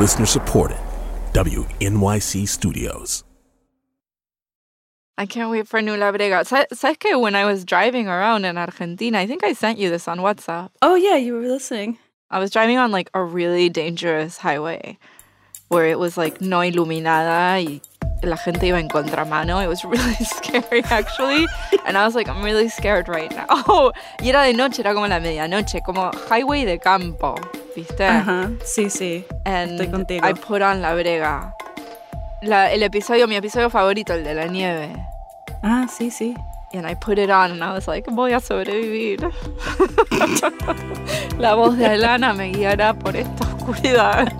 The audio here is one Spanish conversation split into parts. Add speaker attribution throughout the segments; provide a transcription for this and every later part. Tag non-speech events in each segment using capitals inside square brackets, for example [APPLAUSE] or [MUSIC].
Speaker 1: Listener supported. WNYC Studios.
Speaker 2: I can't wait for New La Brega. Sa- ¿Sabes que when I was driving around in Argentina, I think I sent you this on WhatsApp.
Speaker 3: Oh, yeah, you were listening.
Speaker 2: I was driving on like a really dangerous highway where it was like no iluminada y la gente iba en contramano. It was [LAUGHS] really scary actually. And I was like, I'm really scared right now. [LAUGHS] y era de noche, era como la medianoche, como highway de campo, ¿viste?
Speaker 3: Ajá, sí, sí.
Speaker 2: And
Speaker 3: Estoy contigo.
Speaker 2: I put on La Brega. La, el episodio, mi episodio favorito, el de la nieve.
Speaker 3: Ah, sí, sí.
Speaker 2: And I put it on and I was like, voy a sobrevivir. [LAUGHS] La voz de Alana me guiará por esta oscuridad.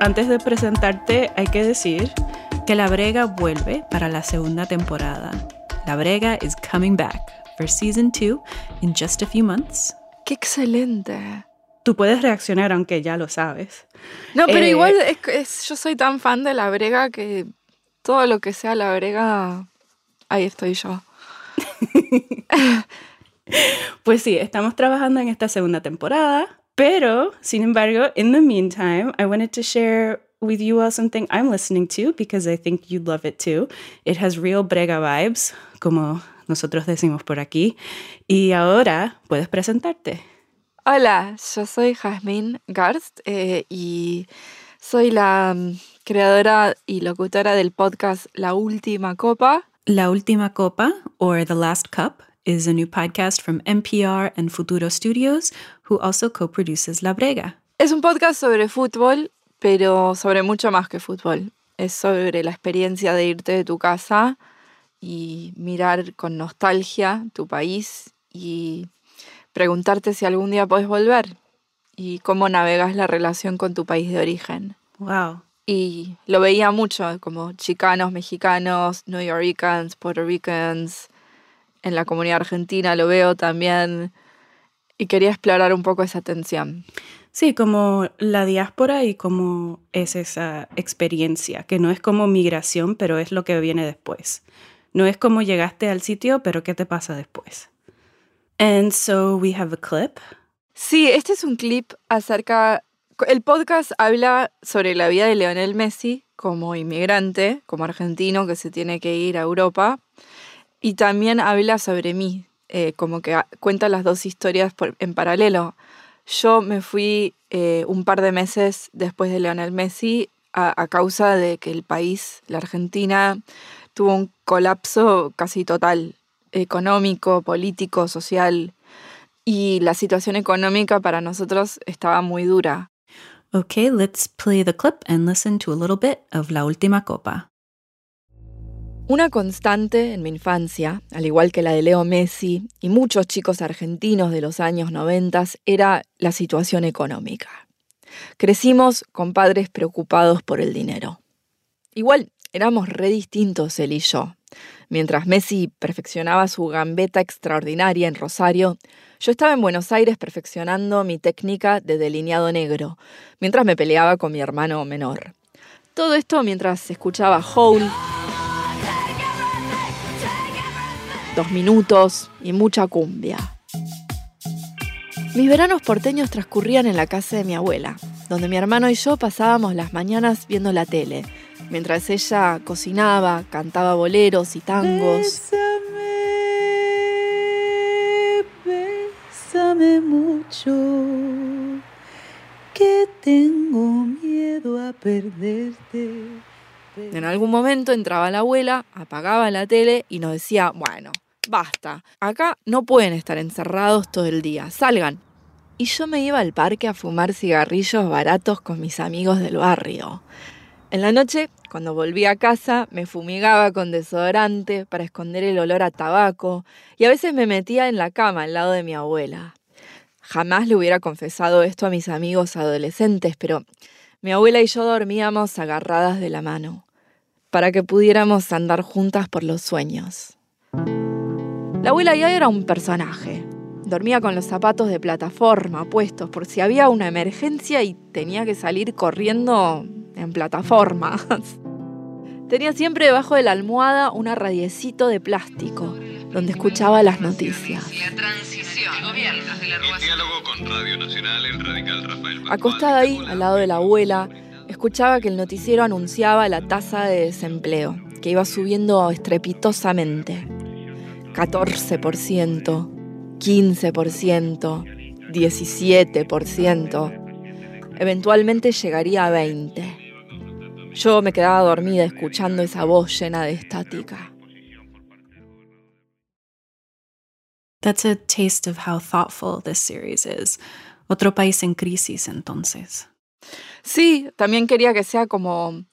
Speaker 3: Antes de presentarte, hay que decir que La Brega vuelve para la segunda temporada. La Brega is coming back for season two in just a few months.
Speaker 2: ¡Qué excelente!
Speaker 3: Tú puedes reaccionar aunque ya lo sabes.
Speaker 2: No, pero
Speaker 3: Eh,
Speaker 2: igual es, que es- yo soy tan fan de la brega que todo lo que sea la brega, ahí estoy yo. [LAUGHS]
Speaker 3: Pues sí, estamos trabajando en esta segunda temporada, pero sin embargo, in the meantime, I wanted to share with you all something I'm listening to because I think you'd love it too. It has real brega vibes, como nosotros decimos por aquí. Y ahora puedes presentarte.
Speaker 2: Hola, yo soy Jasmine Garst eh, y soy la mm, creadora y locutora del podcast La Última Copa.
Speaker 3: La Última Copa, or The Last Cup, is a new podcast from NPR and Futuro Studios, who also co produces La Brega.
Speaker 2: Es un podcast sobre fútbol, pero sobre mucho más que fútbol. Es sobre la experiencia de irte de tu casa y mirar con nostalgia tu país y preguntarte si algún día puedes volver y cómo navegas la relación con tu país de origen.
Speaker 3: Wow.
Speaker 2: Y lo veía mucho, como chicanos, mexicanos, New Yorkers, Puerto Ricans, en la comunidad argentina lo veo también. Y quería explorar un poco esa tensión.
Speaker 3: Sí, como la diáspora y cómo es esa experiencia, que no es como migración, pero es lo que viene después. No es como llegaste al sitio, pero ¿qué te pasa después? And so we have a clip.
Speaker 2: Sí, este es un clip acerca... El podcast habla sobre la vida de Leonel Messi como inmigrante, como argentino que se tiene que ir a Europa. Y también habla sobre mí, eh, como que cuenta las dos historias en paralelo. Yo me fui eh, un par de meses después de Leonel Messi a, a causa de que el país, la Argentina, tuvo un colapso casi total, económico, político, social. Y la situación económica para nosotros estaba muy dura.
Speaker 3: Okay, let's play the clip and listen to a little bit of La Última Copa.
Speaker 2: Una constante en mi infancia, al igual que la de Leo Messi y muchos chicos argentinos de los años 90, era la situación económica. Crecimos con padres preocupados por el dinero. Igual éramos re distintos él y yo. Mientras Messi perfeccionaba su gambeta extraordinaria en Rosario, yo estaba en Buenos Aires perfeccionando mi técnica de delineado negro, mientras me peleaba con mi hermano menor. Todo esto mientras escuchaba Hole, dos minutos y mucha cumbia. Mis veranos porteños transcurrían en la casa de mi abuela, donde mi hermano y yo pasábamos las mañanas viendo la tele, mientras ella cocinaba, cantaba boleros y tangos.
Speaker 4: Bésame mucho, que tengo miedo a perderte.
Speaker 2: En algún momento entraba la abuela, apagaba la tele y nos decía, bueno, basta, acá no pueden estar encerrados todo el día, salgan. Y yo me iba al parque a fumar cigarrillos baratos con mis amigos del barrio. En la noche, cuando volví a casa, me fumigaba con desodorante para esconder el olor a tabaco y a veces me metía en la cama al lado de mi abuela. Jamás le hubiera confesado esto a mis amigos adolescentes, pero mi abuela y yo dormíamos agarradas de la mano, para que pudiéramos andar juntas por los sueños. La abuela ya era un personaje. Dormía con los zapatos de plataforma puestos por si había una emergencia y tenía que salir corriendo en plataformas. [LAUGHS] Tenía siempre debajo de la almohada un radiecito de plástico donde escuchaba las noticias.
Speaker 5: La transición. Gobiernos de la
Speaker 6: En diálogo con Radio Nacional, el radical Rafael
Speaker 2: Acostada ahí, al lado de la abuela, escuchaba que el noticiero anunciaba la tasa de desempleo, que iba subiendo estrepitosamente. 14%, 15%, 17%. Eventualmente llegaría a 20%. Yo me quedaba dormida escuchando esa voz llena de estática.
Speaker 3: That's a taste of how thoughtful this series is. Otro país en crisis, entonces.
Speaker 2: Sí, también quería que sea como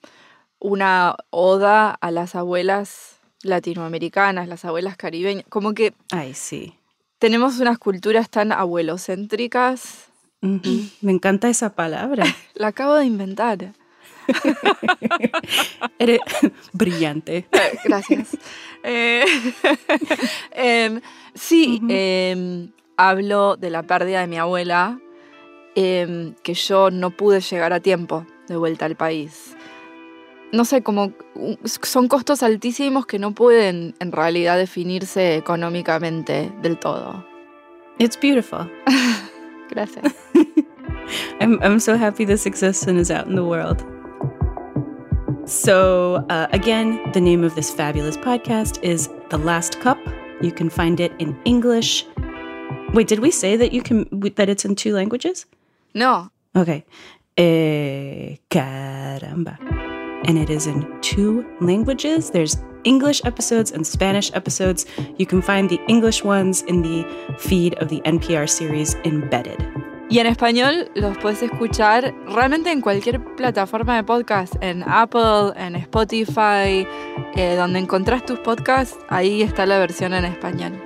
Speaker 2: una oda a las abuelas latinoamericanas, las abuelas caribeñas. Como que
Speaker 3: Ay, sí.
Speaker 2: tenemos unas culturas tan abuelocéntricas.
Speaker 3: Me encanta esa palabra. [LAUGHS]
Speaker 2: La acabo de inventar. [LAUGHS]
Speaker 3: Eres brillante. [LAUGHS]
Speaker 2: Eh, Gracias. Eh, em, sí, em, hablo de la pérdida de mi abuela, em, que yo no pude llegar a tiempo de vuelta al país. No sé, como son costos altísimos que no pueden en realidad definirse económicamente del todo.
Speaker 3: It's beautiful. [LAUGHS] [LAUGHS]
Speaker 2: Gracias.
Speaker 3: I'm, I'm so happy this exists and is out in the world. So, uh, again, the name of this fabulous podcast is The Last Cup. You can find it in English. Wait, did we say that you can that it's in two languages?
Speaker 2: No,
Speaker 3: Okay. Eh, caramba. And it is in two languages. There's English episodes and Spanish episodes. You can find the English ones in the feed of the NPR series Embedded.
Speaker 2: Y en español los puedes escuchar realmente en cualquier plataforma de podcast, en Apple, en Spotify, eh, donde encontrás tus podcasts, ahí está la versión en español.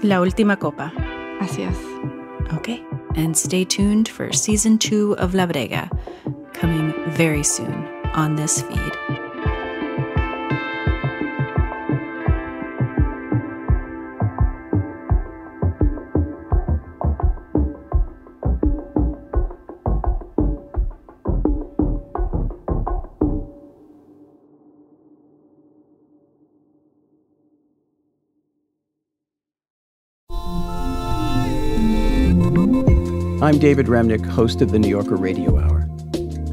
Speaker 3: La última copa.
Speaker 2: Así es.
Speaker 3: Okay. And stay tuned for season two of La Brega, coming very soon on this feed.
Speaker 7: I'm David Remnick, host of the New Yorker Radio Hour.